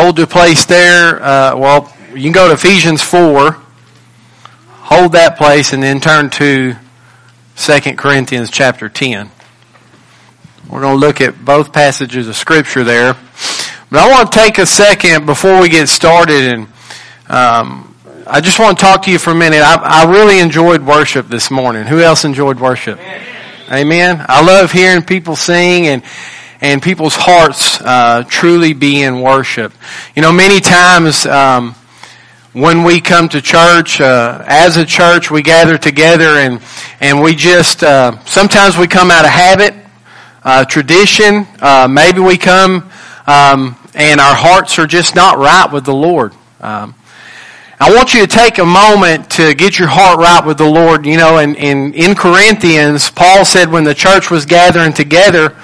hold your place there. Uh, well, you can go to Ephesians 4, hold that place, and then turn to 2 Corinthians chapter 10. We're going to look at both passages of Scripture there. But I want to take a second before we get started and um, I just want to talk to you for a minute. I, I really enjoyed worship this morning. Who else enjoyed worship? Amen. Amen. I love hearing people sing and and people's hearts uh, truly be in worship. You know, many times um, when we come to church, uh, as a church, we gather together and and we just uh, sometimes we come out of habit, uh, tradition. Uh, maybe we come um, and our hearts are just not right with the Lord. Um, I want you to take a moment to get your heart right with the Lord. You know, and in, in Corinthians, Paul said when the church was gathering together,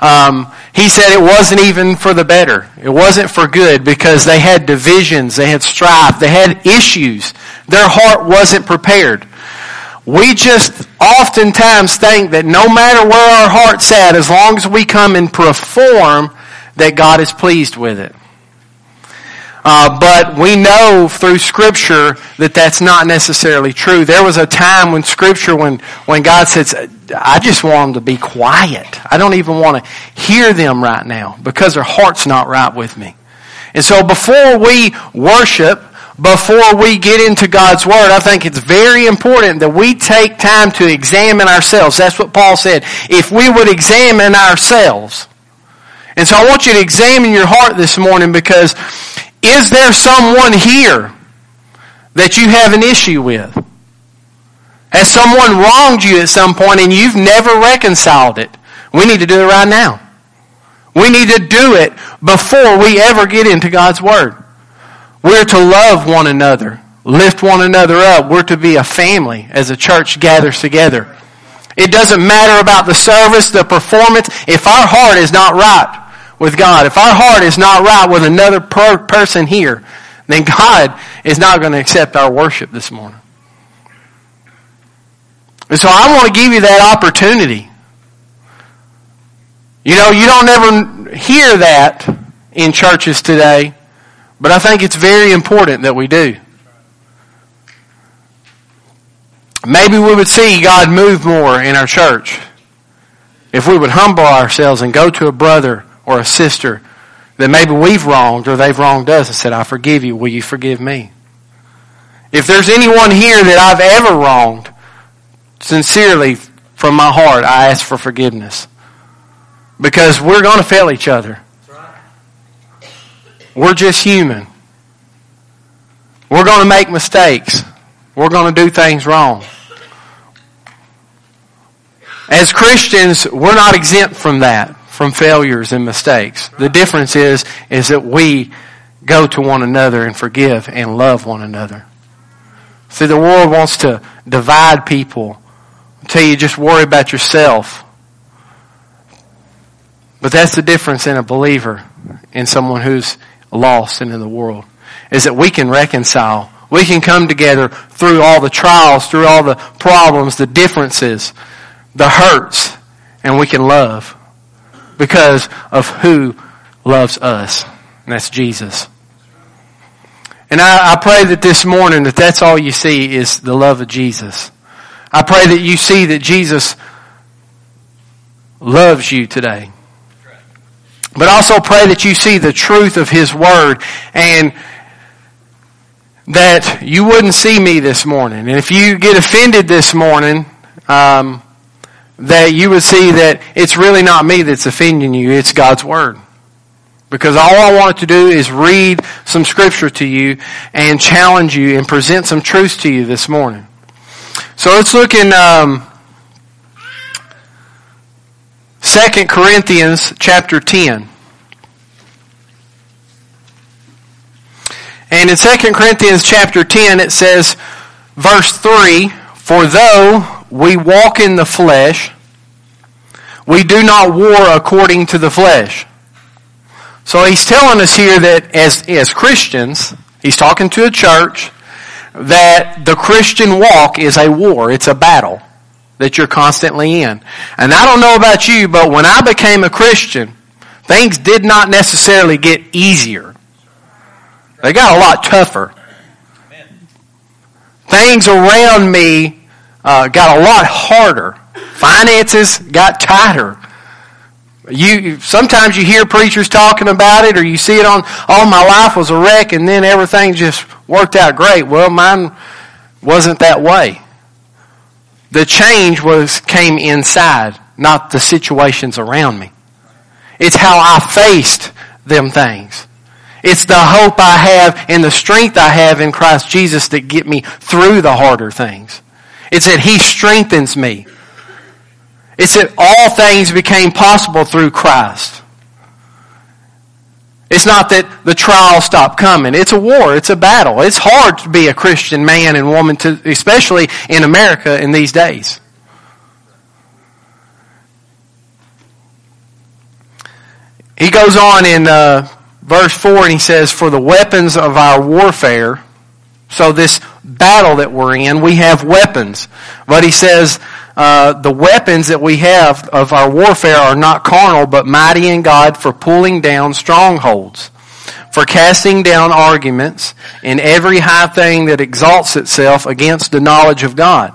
um, he said it wasn't even for the better. It wasn't for good because they had divisions, they had strife, they had issues. Their heart wasn't prepared. We just oftentimes think that no matter where our heart's at, as long as we come and perform, that God is pleased with it. Uh, but we know through Scripture that that's not necessarily true. There was a time when Scripture, when, when God says, I just want them to be quiet. I don't even want to hear them right now because their heart's not right with me. And so before we worship, before we get into God's Word, I think it's very important that we take time to examine ourselves. That's what Paul said. If we would examine ourselves. And so I want you to examine your heart this morning because is there someone here that you have an issue with? Has someone wronged you at some point and you've never reconciled it? We need to do it right now. We need to do it before we ever get into God's Word. We're to love one another, lift one another up. We're to be a family as a church gathers together. It doesn't matter about the service, the performance. If our heart is not right, with God, if our heart is not right with another per- person here, then God is not going to accept our worship this morning. And so I want to give you that opportunity. You know, you don't ever hear that in churches today, but I think it's very important that we do. Maybe we would see God move more in our church if we would humble ourselves and go to a brother or a sister that maybe we've wronged or they've wronged us and said, I forgive you. Will you forgive me? If there's anyone here that I've ever wronged, sincerely from my heart, I ask for forgiveness. Because we're going to fail each other. We're just human. We're going to make mistakes. We're going to do things wrong. As Christians, we're not exempt from that from failures and mistakes. The difference is, is that we go to one another and forgive and love one another. See, the world wants to divide people until you just worry about yourself. But that's the difference in a believer and someone who's lost and in the world. Is that we can reconcile. We can come together through all the trials, through all the problems, the differences, the hurts, and we can love because of who loves us. And that's Jesus. And I, I, pray that this morning that that's all you see is the love of Jesus. I pray that you see that Jesus loves you today. But also pray that you see the truth of His Word and that you wouldn't see me this morning. And if you get offended this morning, um, that you would see that it's really not me that's offending you, it's God's Word. Because all I wanted to do is read some scripture to you and challenge you and present some truths to you this morning. So let's look in um, 2 Corinthians chapter 10. And in 2 Corinthians chapter 10 it says, verse 3, For though we walk in the flesh, we do not war according to the flesh. So he's telling us here that as, as Christians, he's talking to a church, that the Christian walk is a war. It's a battle that you're constantly in. And I don't know about you, but when I became a Christian, things did not necessarily get easier. They got a lot tougher. Things around me uh, got a lot harder. Finances got tighter. You sometimes you hear preachers talking about it, or you see it on. Oh, my life was a wreck, and then everything just worked out great. Well, mine wasn't that way. The change was came inside, not the situations around me. It's how I faced them things. It's the hope I have and the strength I have in Christ Jesus that get me through the harder things. It's that He strengthens me. It's that all things became possible through Christ. It's not that the trials stop coming. It's a war. It's a battle. It's hard to be a Christian man and woman, to, especially in America in these days. He goes on in uh, verse 4 and he says, For the weapons of our warfare, so this battle that we're in, we have weapons. But he says, uh, the weapons that we have of our warfare are not carnal, but mighty in God for pulling down strongholds, for casting down arguments and every high thing that exalts itself against the knowledge of God,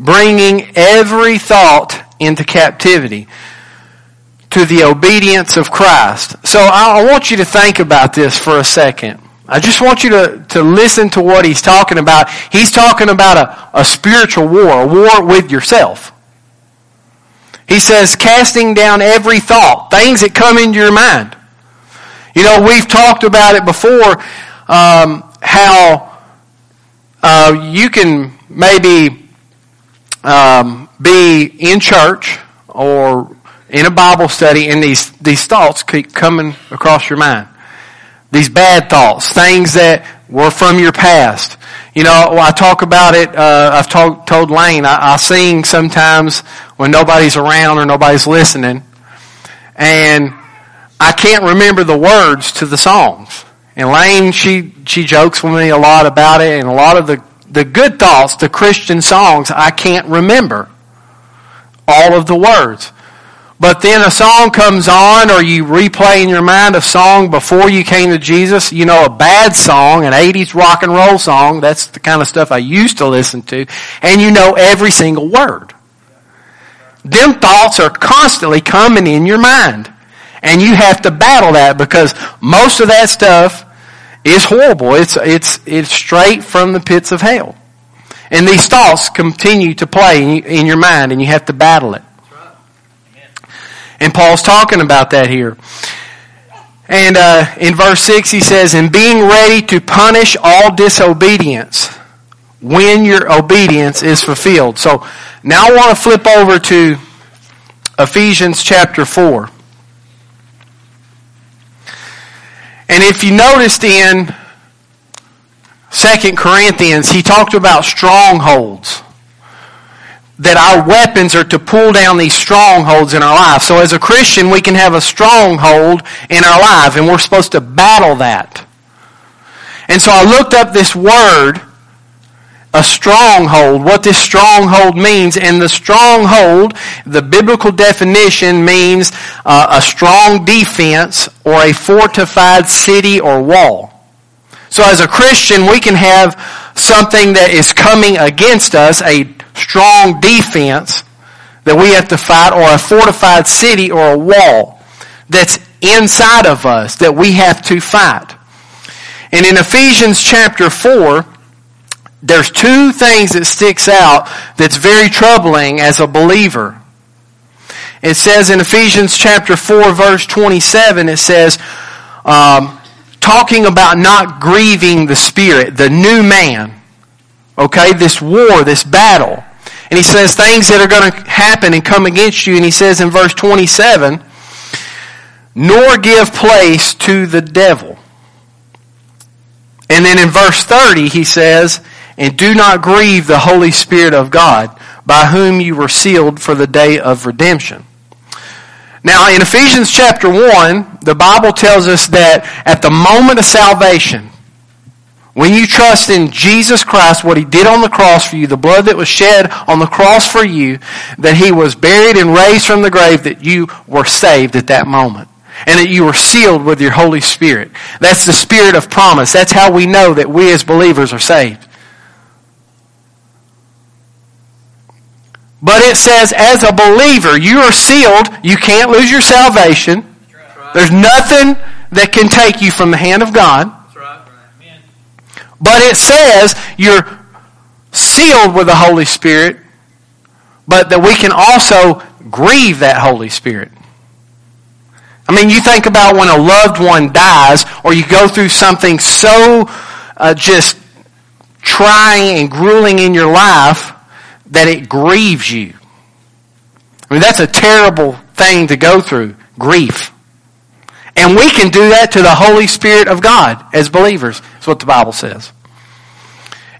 bringing every thought into captivity to the obedience of Christ. So I want you to think about this for a second. I just want you to, to listen to what he's talking about. He's talking about a, a spiritual war, a war with yourself. He says, casting down every thought, things that come into your mind. You know, we've talked about it before, um, how uh, you can maybe um, be in church or in a Bible study and these, these thoughts keep coming across your mind. These bad thoughts, things that were from your past. You know, I talk about it, uh, I've told, told Lane, I, I sing sometimes when nobody's around or nobody's listening, and I can't remember the words to the songs. And Lane, she, she jokes with me a lot about it, and a lot of the, the good thoughts, the Christian songs, I can't remember all of the words. But then a song comes on, or you replay in your mind a song before you came to Jesus. You know, a bad song, an 80s rock and roll song. That's the kind of stuff I used to listen to. And you know every single word. Them thoughts are constantly coming in your mind. And you have to battle that because most of that stuff is horrible. It's, it's, it's straight from the pits of hell. And these thoughts continue to play in your mind and you have to battle it. And Paul's talking about that here. And uh, in verse 6 he says, "In being ready to punish all disobedience when your obedience is fulfilled. So now I want to flip over to Ephesians chapter 4. And if you noticed in 2 Corinthians, he talked about strongholds that our weapons are to pull down these strongholds in our life. So as a Christian, we can have a stronghold in our life, and we're supposed to battle that. And so I looked up this word, a stronghold, what this stronghold means. And the stronghold, the biblical definition means uh, a strong defense or a fortified city or wall. So as a Christian, we can have something that is coming against us, a strong defense that we have to fight or a fortified city or a wall that's inside of us that we have to fight. And in Ephesians chapter 4, there's two things that sticks out that's very troubling as a believer. It says in Ephesians chapter 4 verse 27, it says, um, talking about not grieving the Spirit, the new man. Okay, this war, this battle. And he says things that are going to happen and come against you. And he says in verse 27, nor give place to the devil. And then in verse 30, he says, and do not grieve the Holy Spirit of God, by whom you were sealed for the day of redemption. Now, in Ephesians chapter 1, the Bible tells us that at the moment of salvation, when you trust in Jesus Christ, what He did on the cross for you, the blood that was shed on the cross for you, that He was buried and raised from the grave, that you were saved at that moment. and that you were sealed with your Holy Spirit. That's the spirit of promise. That's how we know that we as believers are saved. But it says, as a believer, you are sealed. You can't lose your salvation. There's nothing that can take you from the hand of God. But it says you're sealed with the Holy Spirit, but that we can also grieve that Holy Spirit. I mean, you think about when a loved one dies, or you go through something so uh, just trying and grueling in your life that it grieves you. I mean, that's a terrible thing to go through grief. And we can do that to the Holy Spirit of God as believers. That's what the Bible says.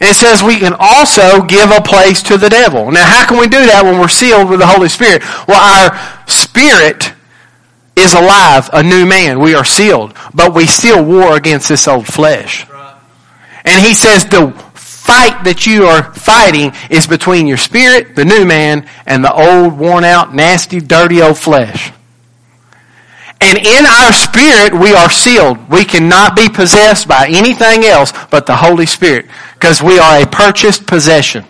And it says we can also give a place to the devil. Now, how can we do that when we're sealed with the Holy Spirit? Well, our spirit is alive, a new man. We are sealed. But we still war against this old flesh. And he says the fight that you are fighting is between your spirit, the new man, and the old, worn out, nasty, dirty old flesh. And in our spirit, we are sealed. We cannot be possessed by anything else but the Holy Spirit because we are a purchased possession.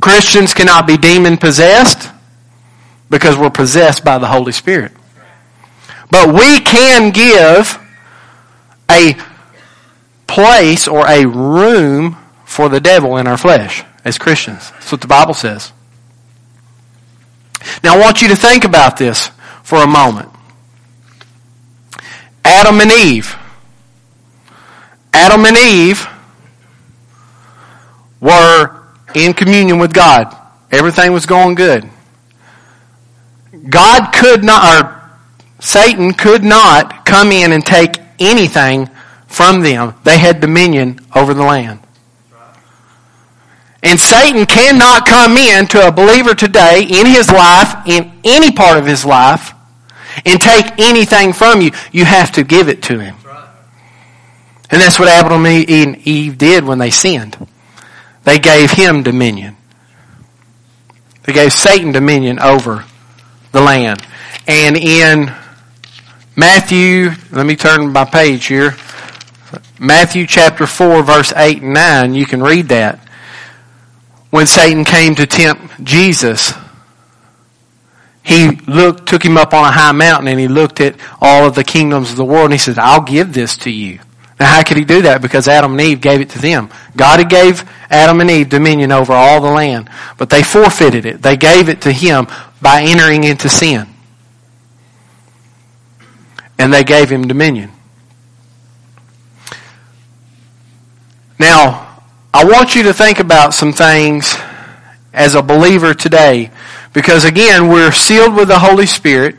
Christians cannot be demon possessed because we're possessed by the Holy Spirit. But we can give a place or a room for the devil in our flesh as Christians. That's what the Bible says. Now I want you to think about this for a moment. Adam and Eve. Adam and Eve were in communion with God. Everything was going good. God could not, or Satan could not come in and take anything from them. They had dominion over the land. And Satan cannot come in to a believer today in his life, in any part of his life, and take anything from you. You have to give it to him. And that's what Adam and Eve did when they sinned. They gave him dominion. They gave Satan dominion over the land. And in Matthew, let me turn my page here. Matthew chapter 4 verse 8 and 9, you can read that. When Satan came to tempt Jesus, he looked, took him up on a high mountain and he looked at all of the kingdoms of the world and he said, I'll give this to you. Now how could he do that? Because Adam and Eve gave it to them. God had gave Adam and Eve dominion over all the land, but they forfeited it. They gave it to him by entering into sin and they gave him dominion. Now, I want you to think about some things as a believer today because again, we're sealed with the Holy Spirit,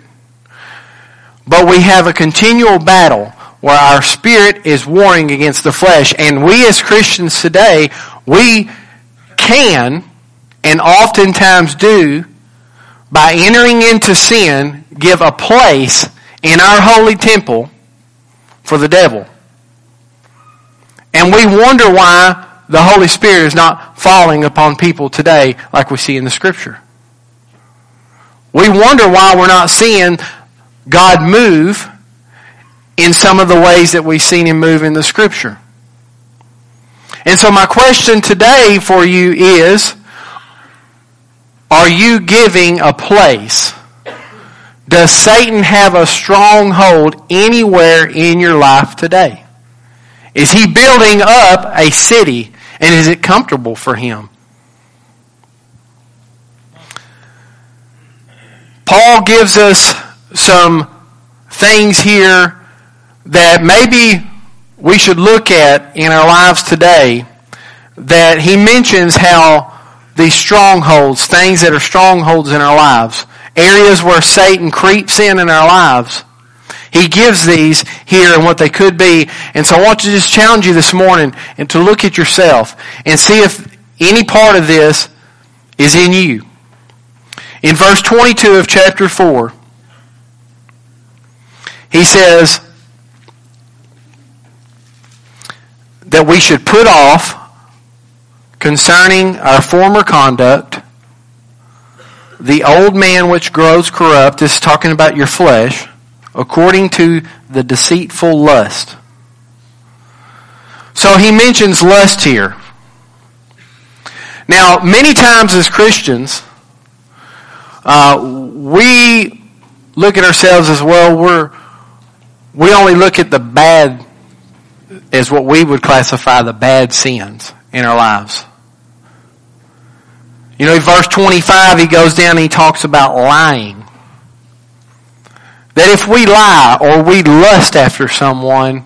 but we have a continual battle where our spirit is warring against the flesh. And we as Christians today, we can and oftentimes do by entering into sin give a place in our holy temple for the devil. And we wonder why the Holy Spirit is not falling upon people today like we see in the scripture. We wonder why we're not seeing God move in some of the ways that we've seen him move in the scripture. And so my question today for you is, are you giving a place does Satan have a stronghold anywhere in your life today? Is he building up a city and is it comfortable for him? Paul gives us some things here that maybe we should look at in our lives today that he mentions how these strongholds, things that are strongholds in our lives, areas where Satan creeps in in our lives. He gives these here and what they could be. And so I want to just challenge you this morning and to look at yourself and see if any part of this is in you. In verse 22 of chapter 4, he says that we should put off concerning our former conduct the old man which grows corrupt, this is talking about your flesh, according to the deceitful lust. So he mentions lust here. Now, many times as Christians, uh, we look at ourselves as well. We're we only look at the bad as what we would classify the bad sins in our lives. You know, in verse 25, he goes down and he talks about lying. That if we lie or we lust after someone,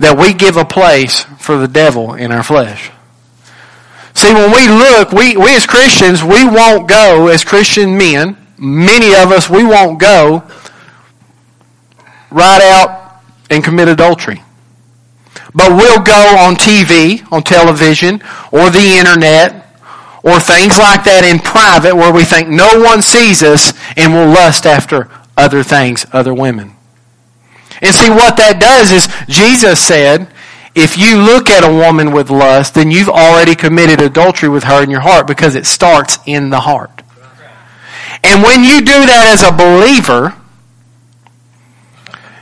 that we give a place for the devil in our flesh. See, when we look, we, we as Christians, we won't go, as Christian men, many of us, we won't go right out and commit adultery. But we'll go on TV, on television, or the internet, or things like that in private where we think no one sees us and we'll lust after other things, other women. And see what that does is Jesus said, if you look at a woman with lust, then you've already committed adultery with her in your heart because it starts in the heart. And when you do that as a believer,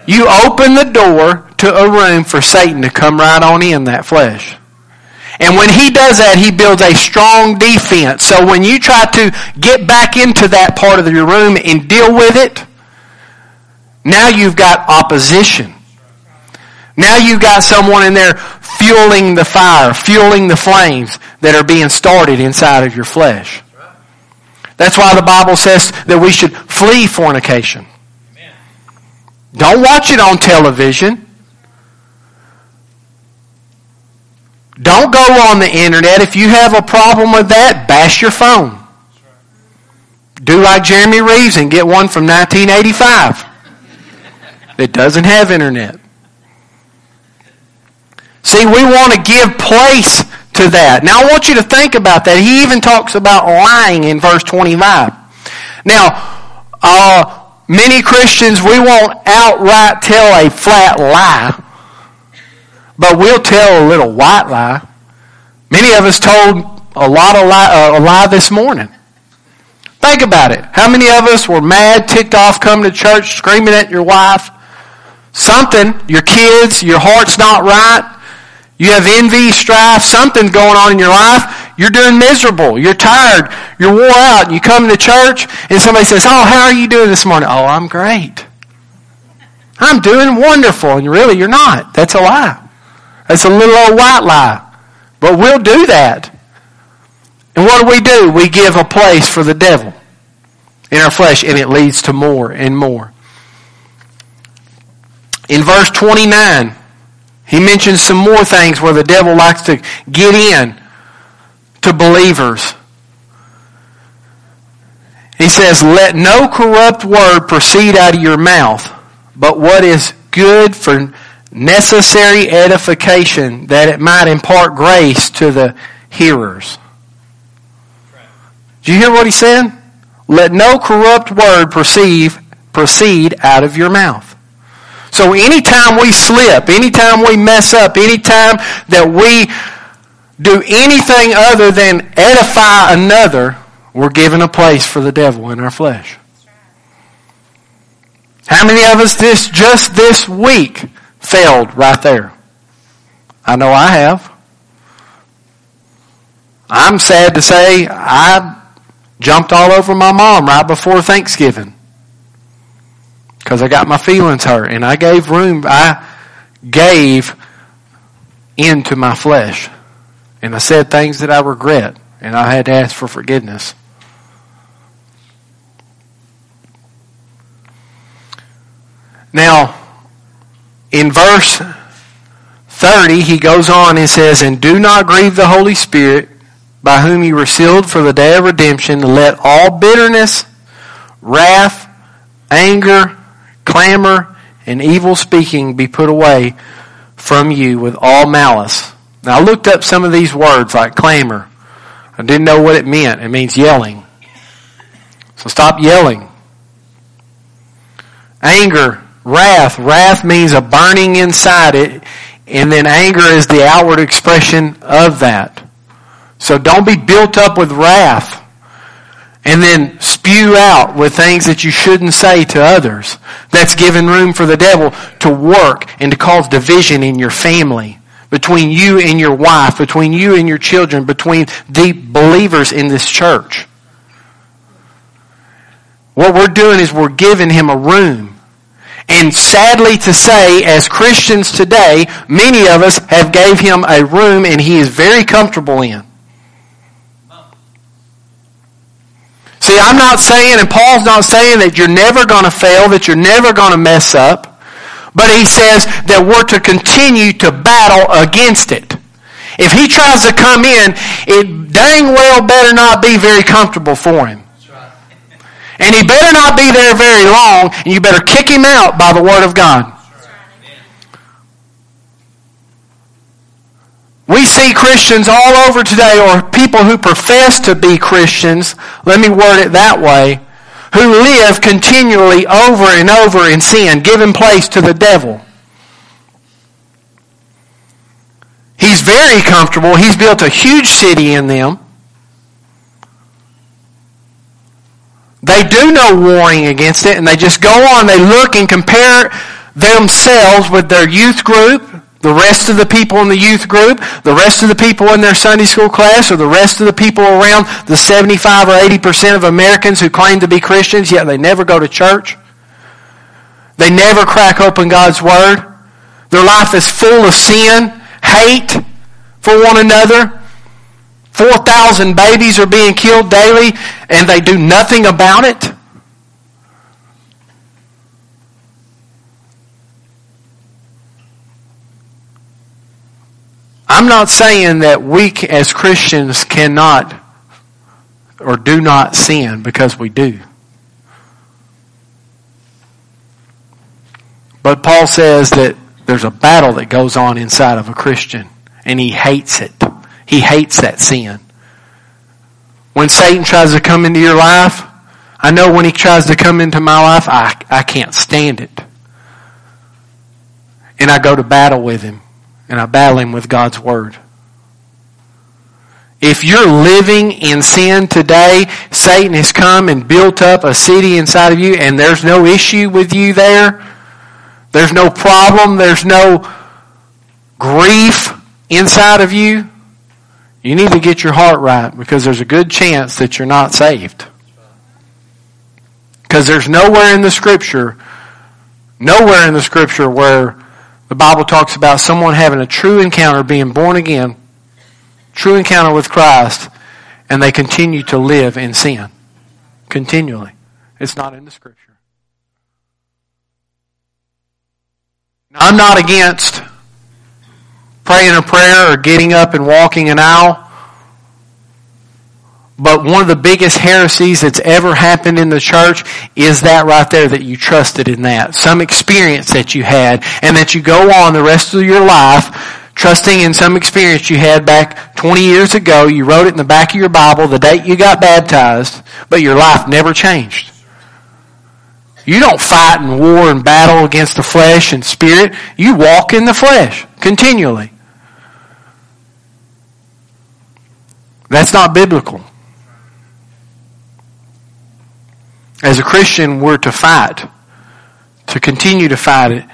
you open the door to a room for Satan to come right on in that flesh. And when he does that, he builds a strong defense. So when you try to get back into that part of your room and deal with it, now you've got opposition. Now you've got someone in there fueling the fire, fueling the flames that are being started inside of your flesh. That's why the Bible says that we should flee fornication. Don't watch it on television. Don't go on the internet. If you have a problem with that, bash your phone. Do like Jeremy Reeves and get one from 1985 that doesn't have internet. See, we want to give place to that. Now I want you to think about that. He even talks about lying in verse 25. Now, uh, Many Christians, we won't outright tell a flat lie, but we'll tell a little white lie. Many of us told a lot of lie, uh, a lie this morning. Think about it. How many of us were mad, ticked off, coming to church, screaming at your wife? Something, your kids, your heart's not right. You have envy, strife, something going on in your life. You're doing miserable. You're tired. You're wore out. You come to church and somebody says, Oh, how are you doing this morning? Oh, I'm great. I'm doing wonderful. And really, you're not. That's a lie. That's a little old white lie. But we'll do that. And what do we do? We give a place for the devil in our flesh, and it leads to more and more. In verse 29, he mentions some more things where the devil likes to get in to believers. He says, Let no corrupt word proceed out of your mouth, but what is good for necessary edification, that it might impart grace to the hearers. Do you hear what he said? Let no corrupt word proceed, proceed out of your mouth. So anytime we slip, anytime we mess up, anytime that we do anything other than edify another, we're giving a place for the devil in our flesh. How many of us this just this week failed right there? I know I have. I'm sad to say I jumped all over my mom right before Thanksgiving because I got my feelings hurt and I gave room. I gave into my flesh. And I said things that I regret, and I had to ask for forgiveness. Now, in verse 30, he goes on and says, And do not grieve the Holy Spirit, by whom you were sealed for the day of redemption. Let all bitterness, wrath, anger, clamor, and evil speaking be put away from you with all malice. Now, I looked up some of these words like clamor. I didn't know what it meant. It means yelling. So stop yelling. Anger, wrath. Wrath means a burning inside it, and then anger is the outward expression of that. So don't be built up with wrath. And then spew out with things that you shouldn't say to others. That's giving room for the devil to work and to cause division in your family, between you and your wife, between you and your children, between the believers in this church. What we're doing is we're giving him a room. And sadly to say, as Christians today, many of us have gave him a room and he is very comfortable in. See, I'm not saying, and Paul's not saying that you're never going to fail, that you're never going to mess up. But he says that we're to continue to battle against it. If he tries to come in, it dang well better not be very comfortable for him. And he better not be there very long, and you better kick him out by the Word of God. We see Christians all over today, or people who profess to be Christians, let me word it that way, who live continually over and over in sin, giving place to the devil. He's very comfortable. He's built a huge city in them. They do no warring against it, and they just go on. They look and compare themselves with their youth group, the rest of the people in the youth group, the rest of the people in their Sunday school class, or the rest of the people around the 75 or 80% of Americans who claim to be Christians, yet they never go to church. They never crack open God's Word. Their life is full of sin, hate for one another. 4,000 babies are being killed daily, and they do nothing about it. I'm not saying that we as Christians cannot or do not sin because we do. But Paul says that there's a battle that goes on inside of a Christian and he hates it. He hates that sin. When Satan tries to come into your life, I know when he tries to come into my life, I, I can't stand it. And I go to battle with him and I battle him with God's Word. If you're living in sin today, Satan has come and built up a city inside of you and there's no issue with you there. There's no problem. There's no grief inside of you. You need to get your heart right because there's a good chance that you're not saved. Because there's nowhere in the scripture, nowhere in the scripture where the Bible talks about someone having a true encounter, being born again, true encounter with Christ, and they continue to live in sin. Continually. It's not in the scripture. I'm not against praying a prayer or getting up and walking an aisle. But one of the biggest heresies that's ever happened in the church is that right there that you trusted in that. Some experience that you had and that you go on the rest of your life trusting in some experience you had back 20 years ago. You wrote it in the back of your Bible the date you got baptized, but your life never changed. You don't fight and war and battle against the flesh and spirit. You walk in the flesh continually. That's not biblical. As a Christian, we're to fight, to continue to fight it.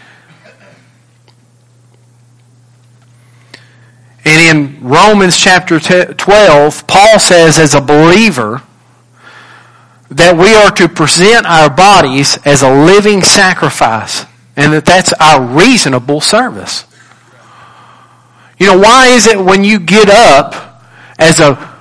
And in Romans chapter 12, Paul says as a believer that we are to present our bodies as a living sacrifice and that that's our reasonable service. You know, why is it when you get up as a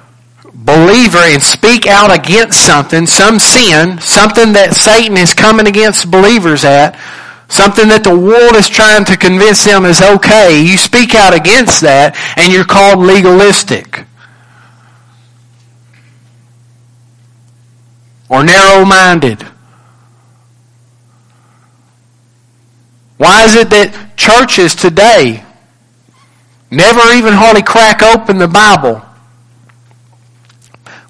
believer and speak out against something, some sin, something that Satan is coming against believers at, something that the world is trying to convince them is okay, you speak out against that and you're called legalistic. Or narrow-minded. Why is it that churches today never even hardly crack open the Bible?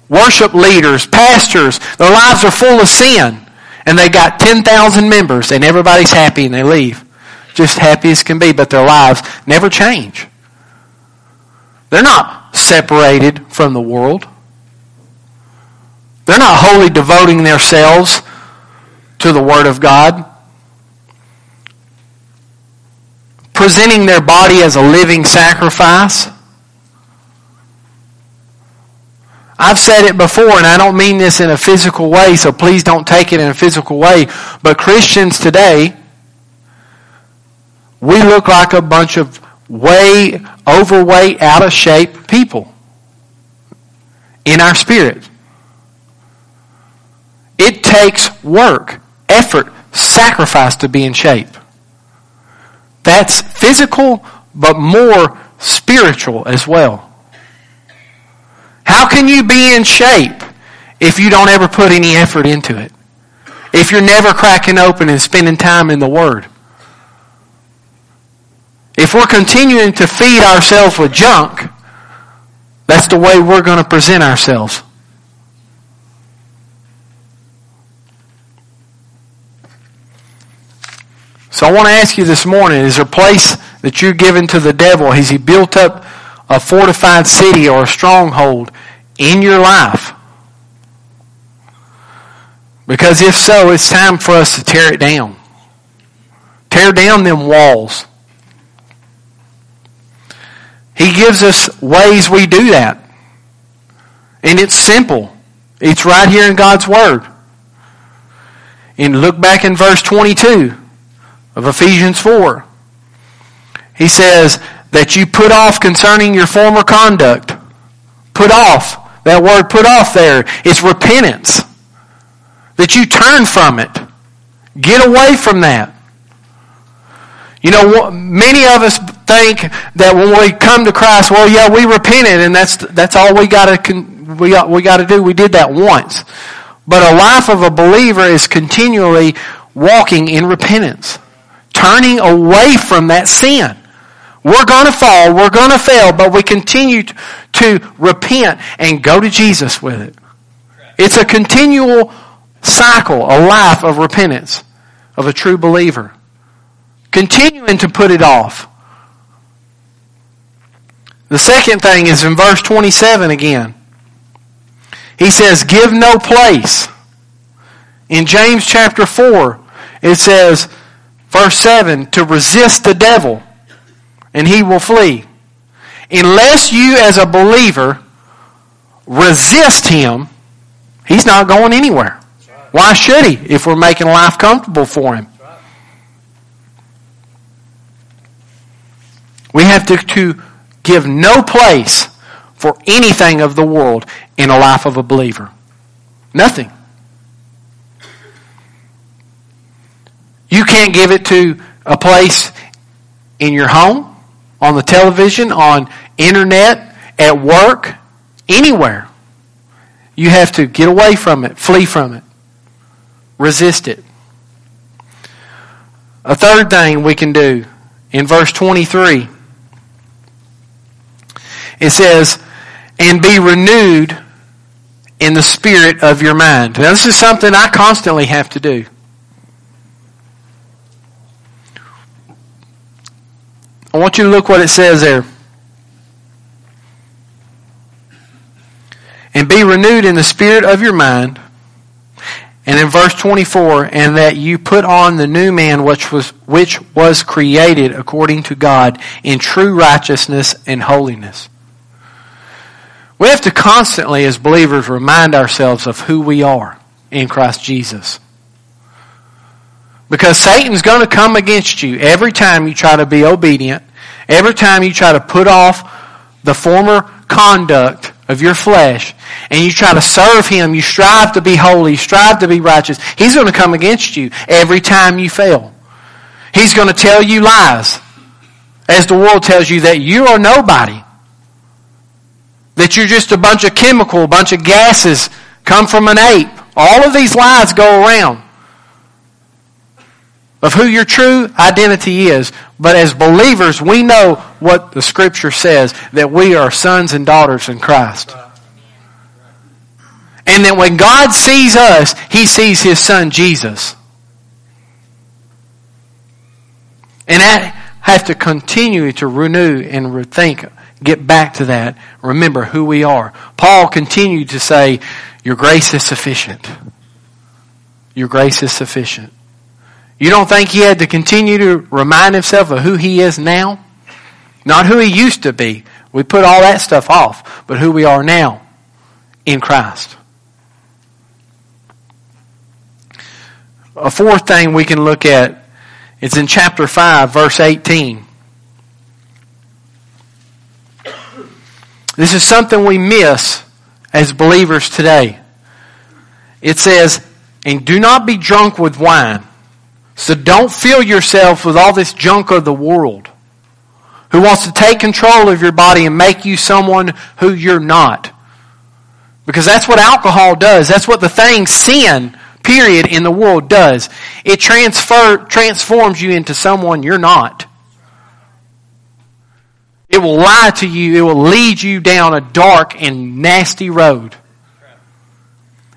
Worship leaders, pastors, their lives are full of sin. And they got 10,000 members and everybody's happy and they leave. Just happy as can be, but their lives never change. They're not separated from the world. They're not wholly devoting themselves to the Word of God. Presenting their body as a living sacrifice. I've said it before, and I don't mean this in a physical way, so please don't take it in a physical way. But Christians today, we look like a bunch of way overweight, out of shape people in our spirit. It takes work, effort, sacrifice to be in shape. That's physical, but more spiritual as well. How can you be in shape if you don't ever put any effort into it? If you're never cracking open and spending time in the Word? If we're continuing to feed ourselves with junk, that's the way we're going to present ourselves. So I want to ask you this morning, is there a place that you're giving to the devil? Has he built up a fortified city or a stronghold in your life? Because if so, it's time for us to tear it down. Tear down them walls. He gives us ways we do that. And it's simple. It's right here in God's Word. And look back in verse 22 of Ephesians 4. He says, that you put off concerning your former conduct. Put off. That word put off there is repentance. That you turn from it. Get away from that. You know, many of us think that when we come to Christ, well, yeah, we repented, and that's that's all we got to we got, we got to do. We did that once, but a life of a believer is continually walking in repentance, turning away from that sin. We're going to fall. We're going to fail, but we continue to repent and go to Jesus with it. It's a continual cycle, a life of repentance of a true believer. Continuing to put it off. The second thing is in verse 27 again. He says, give no place. In James chapter 4, it says, verse 7, to resist the devil and he will flee. Unless you, as a believer, resist him, he's not going anywhere. Why should he if we're making life comfortable for him? We have to, to give no place for anything of the world in a life of a believer. Nothing. You can't give it to a place in your home on the television, on internet, at work, anywhere. You have to get away from it, flee from it, resist it. A third thing we can do in verse 23 it says, and be renewed in the spirit of your mind. Now, this is something I constantly have to do. I want you to look what it says there. And be renewed in the spirit of your mind. And in verse 24, and that you put on the new man which was, which was created according to God in true righteousness and holiness. We have to constantly, as believers, remind ourselves of who we are in Christ Jesus. Because Satan's going to come against you every time you try to be obedient, every time you try to put off the former conduct of your flesh, and you try to serve him, you strive to be holy, strive to be righteous, he's going to come against you every time you fail. He's going to tell you lies, as the world tells you that you are nobody. That you're just a bunch of chemical, a bunch of gases come from an ape. All of these lies go around of who your true identity is. But as believers, we know what the scripture says, that we are sons and daughters in Christ. And that when God sees us, He sees His Son Jesus. And I have to continue to renew and rethink, get back to that, remember who we are. Paul continued to say, Your grace is sufficient. Your grace is sufficient. You don't think he had to continue to remind himself of who he is now? Not who he used to be. We put all that stuff off, but who we are now in Christ. A fourth thing we can look at is in chapter 5, verse 18. This is something we miss as believers today. It says, and do not be drunk with wine. So don't fill yourself with all this junk of the world who wants to take control of your body and make you someone who you're not. Because that's what alcohol does. That's what the thing sin, period, in the world does. It transfer, transforms you into someone you're not. It will lie to you. It will lead you down a dark and nasty road.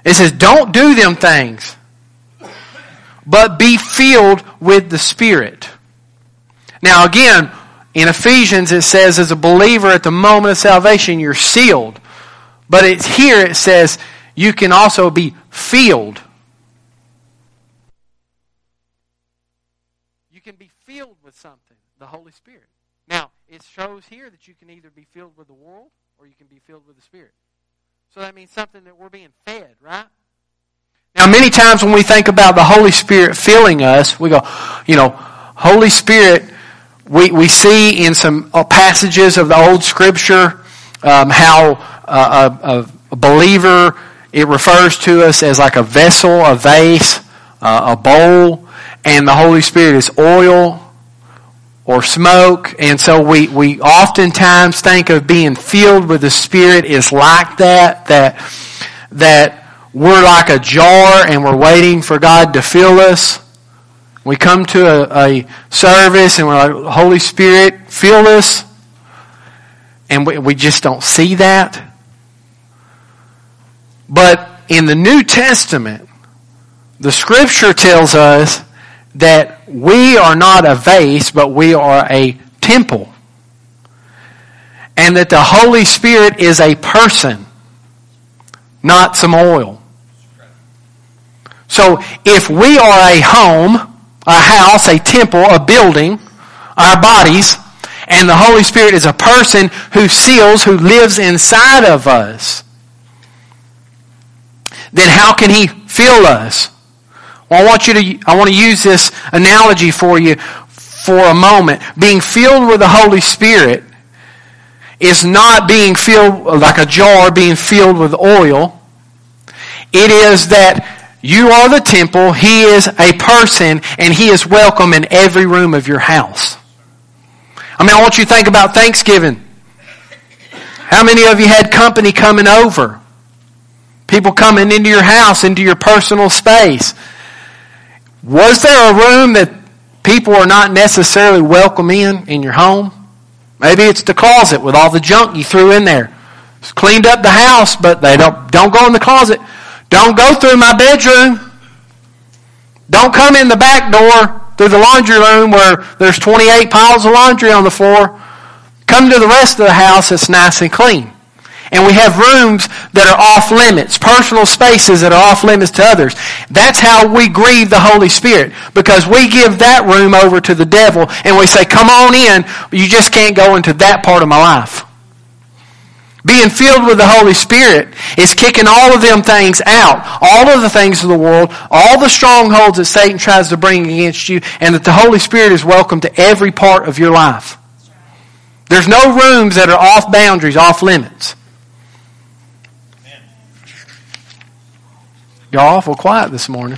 It says, don't do them things, but be filled with the Spirit. Now again, in Ephesians it says as a believer at the moment of salvation you're sealed. But it's here it says you can also be filled. You can be filled with something, the Holy Spirit. Now, it shows here that you can either be filled with the world or you can be filled with the Spirit. So that means something that we're being fed, right? Now, many times when we think about the Holy Spirit filling us, we go, you know, Holy Spirit, we, we see in some uh, passages of the Old Scripture um, how uh, a, a, believer, it refers to us as like a vessel, a vase, uh, a bowl, and the Holy Spirit is oil or smoke. And so we, we oftentimes think of being filled with the Spirit is like that, that, that we're like a jar and we're waiting for God to fill us. We come to a, a service and we're like, Holy Spirit, fill us. And we, we just don't see that. But in the New Testament, the scripture tells us that we are not a vase, but we are a temple. And that the Holy Spirit is a person, not some oil. So if we are a home, a house, a temple, a building, our bodies, and the Holy Spirit is a person who seals, who lives inside of us, then how can He fill us? Well, I want you to, I want to use this analogy for you for a moment. Being filled with the Holy Spirit is not being filled like a jar being filled with oil. It is that you are the temple. He is a person and he is welcome in every room of your house. I mean, I want you to think about Thanksgiving. How many of you had company coming over? People coming into your house, into your personal space. Was there a room that people are not necessarily welcome in, in your home? Maybe it's the closet with all the junk you threw in there. It's cleaned up the house, but they don't, don't go in the closet. Don't go through my bedroom. Don't come in the back door through the laundry room where there's 28 piles of laundry on the floor. Come to the rest of the house that's nice and clean. And we have rooms that are off limits, personal spaces that are off limits to others. That's how we grieve the Holy Spirit. Because we give that room over to the devil and we say, come on in, you just can't go into that part of my life. Being filled with the Holy Spirit is kicking all of them things out. All of the things of the world, all the strongholds that Satan tries to bring against you, and that the Holy Spirit is welcome to every part of your life. There's no rooms that are off boundaries, off limits. Y'all awful quiet this morning.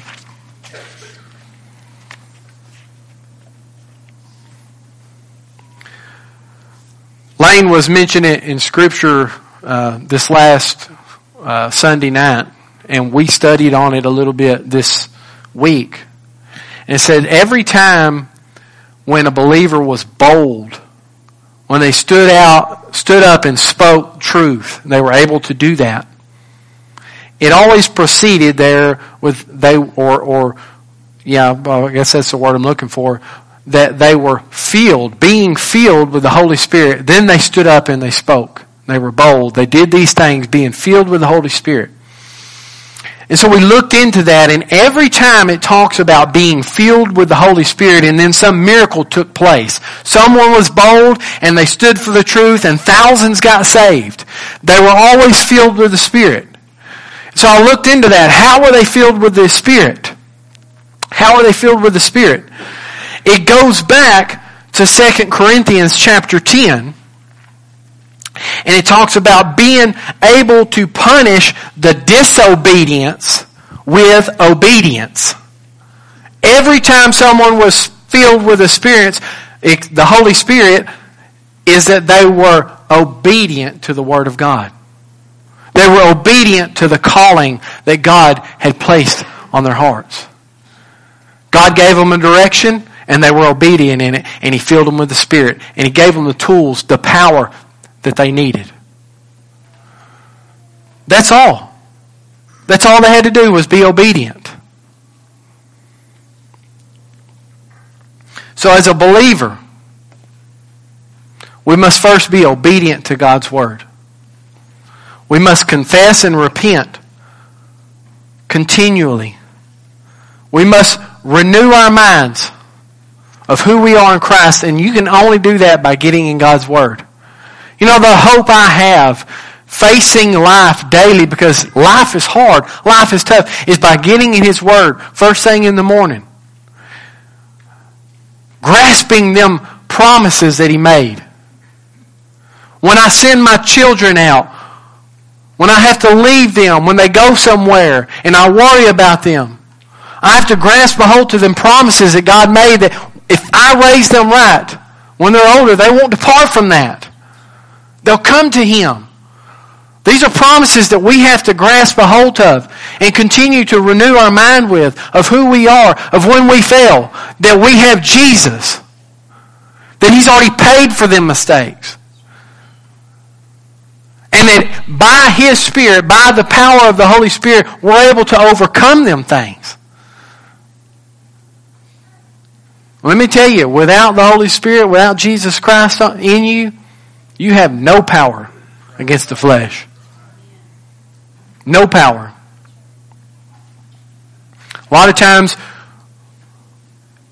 Lane was mentioning it in Scripture uh, this last uh, Sunday night, and we studied on it a little bit this week. And said every time when a believer was bold, when they stood out, stood up and spoke truth, they were able to do that. It always proceeded there with they or or yeah, I guess that's the word I'm looking for that they were filled, being filled with the Holy Spirit. Then they stood up and they spoke. They were bold. They did these things being filled with the Holy Spirit. And so we looked into that and every time it talks about being filled with the Holy Spirit and then some miracle took place. Someone was bold and they stood for the truth and thousands got saved. They were always filled with the Spirit. So I looked into that. How were they filled with the Spirit? How are they filled with the Spirit? It goes back to 2 Corinthians chapter 10 and it talks about being able to punish the disobedience with obedience. Every time someone was filled with the Spirit, the Holy Spirit, is that they were obedient to the Word of God. They were obedient to the calling that God had placed on their hearts. God gave them a direction and they were obedient in it and He filled them with the Spirit and He gave them the tools, the power that they needed. That's all. That's all they had to do was be obedient. So as a believer, we must first be obedient to God's Word. We must confess and repent continually. We must renew our minds of who we are in Christ, and you can only do that by getting in God's Word. You know, the hope I have facing life daily because life is hard, life is tough, is by getting in His Word first thing in the morning. Grasping them promises that He made. When I send my children out, when I have to leave them, when they go somewhere, and I worry about them, I have to grasp a hold to them promises that God made that if I raise them right, when they're older, they won't depart from that. They'll come to Him. These are promises that we have to grasp a hold of and continue to renew our mind with of who we are, of when we fail, that we have Jesus, that He's already paid for them mistakes. And that by His Spirit, by the power of the Holy Spirit, we're able to overcome them things. Let me tell you, without the Holy Spirit, without Jesus Christ in you, you have no power against the flesh. No power. A lot of times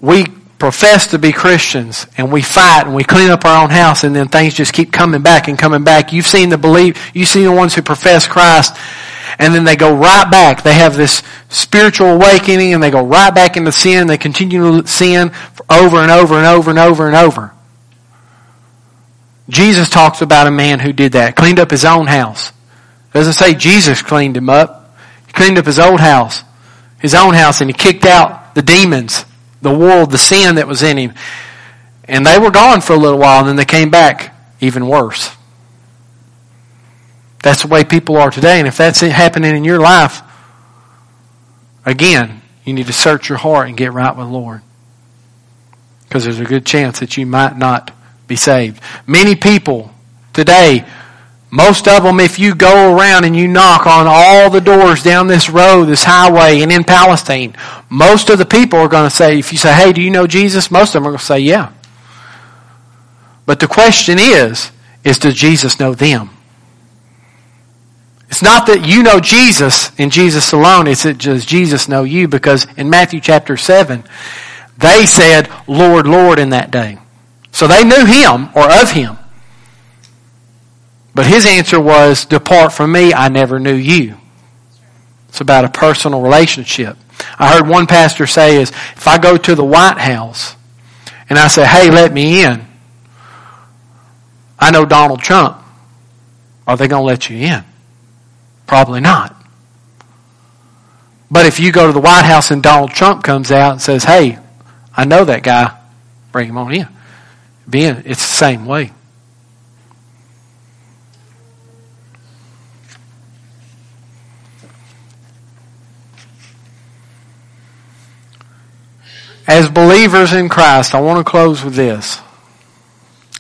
we profess to be Christians and we fight and we clean up our own house and then things just keep coming back and coming back. You've seen the believe, you've seen the ones who profess Christ and then they go right back. They have this spiritual awakening and they go right back into sin. They continue to sin over and over and over and over and over. Jesus talks about a man who did that, cleaned up his own house. Doesn't say Jesus cleaned him up. He cleaned up his old house, his own house, and he kicked out the demons, the world, the sin that was in him. And they were gone for a little while, and then they came back even worse. That's the way people are today. And if that's happening in your life, again, you need to search your heart and get right with the Lord. Because there's a good chance that you might not be saved. Many people today, most of them, if you go around and you knock on all the doors down this road, this highway, and in Palestine, most of the people are going to say, if you say, hey, do you know Jesus? Most of them are going to say, yeah. But the question is, is does Jesus know them? It's not that you know Jesus and Jesus alone, it's that does Jesus know you? Because in Matthew chapter 7, they said, Lord, Lord, in that day. So they knew him or of him. But his answer was, Depart from me, I never knew you. It's about a personal relationship. I heard one pastor say is, if I go to the White House and I say, hey, let me in, I know Donald Trump. Are they going to let you in? Probably not. But if you go to the White House and Donald Trump comes out and says, hey, I know that guy, bring him on in being it's the same way. As believers in Christ, I want to close with this.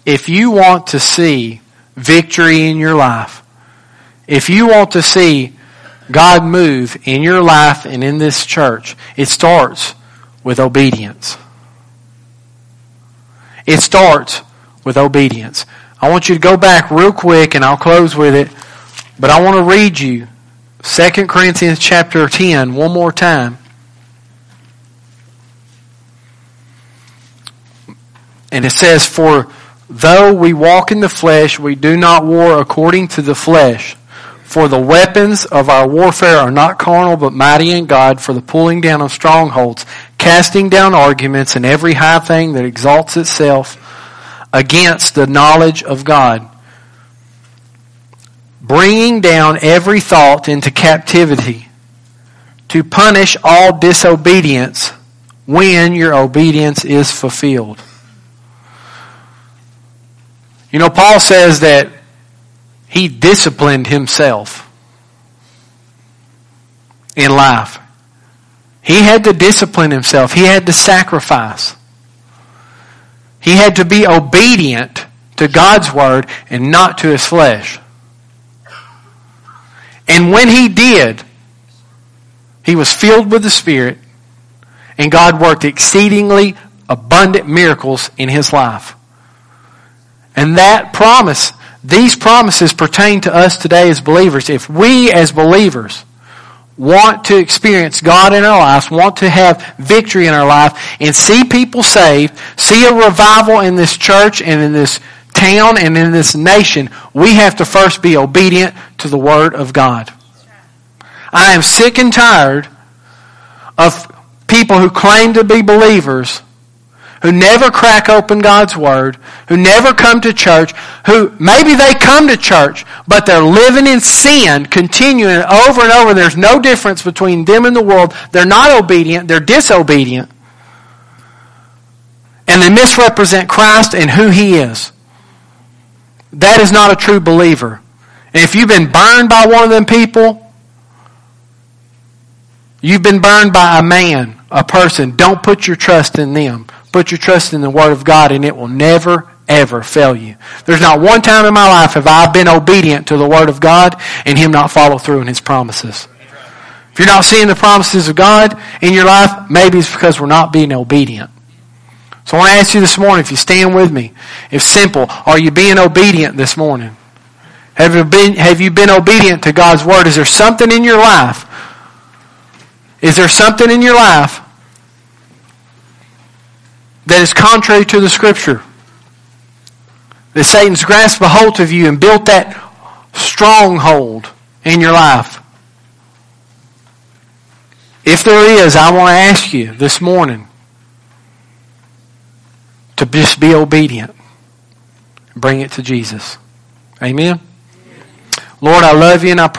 If you want to see victory in your life, if you want to see God move in your life and in this church, it starts with obedience. It starts with obedience. I want you to go back real quick and I'll close with it, but I want to read you 2 Corinthians chapter 10 one more time. And it says, For though we walk in the flesh, we do not war according to the flesh. For the weapons of our warfare are not carnal, but mighty in God for the pulling down of strongholds, casting down arguments and every high thing that exalts itself against the knowledge of God, bringing down every thought into captivity to punish all disobedience when your obedience is fulfilled. You know, Paul says that he disciplined himself in life. He had to discipline himself. He had to sacrifice. He had to be obedient to God's word and not to his flesh. And when he did, he was filled with the Spirit and God worked exceedingly abundant miracles in his life. And that promise, these promises pertain to us today as believers. If we as believers want to experience God in our lives, want to have victory in our life, and see people saved, see a revival in this church and in this town and in this nation, we have to first be obedient to the Word of God. I am sick and tired of people who claim to be believers who never crack open God's Word, who never come to church, who maybe they come to church, but they're living in sin, continuing over and over. There's no difference between them and the world. They're not obedient, they're disobedient. And they misrepresent Christ and who He is. That is not a true believer. And if you've been burned by one of them people, you've been burned by a man, a person. Don't put your trust in them. Put your trust in the Word of God and it will never, ever fail you. There's not one time in my life have I been obedient to the Word of God and Him not follow through in His promises. If you're not seeing the promises of God in your life, maybe it's because we're not being obedient. So I want to ask you this morning, if you stand with me, if simple, are you being obedient this morning? Have you been, have you been obedient to God's Word? Is there something in your life? Is there something in your life that is contrary to the Scripture. That Satan's grasped a hold of you and built that stronghold in your life. If there is, I want to ask you this morning to just be obedient. Bring it to Jesus. Amen. Lord, I love you and I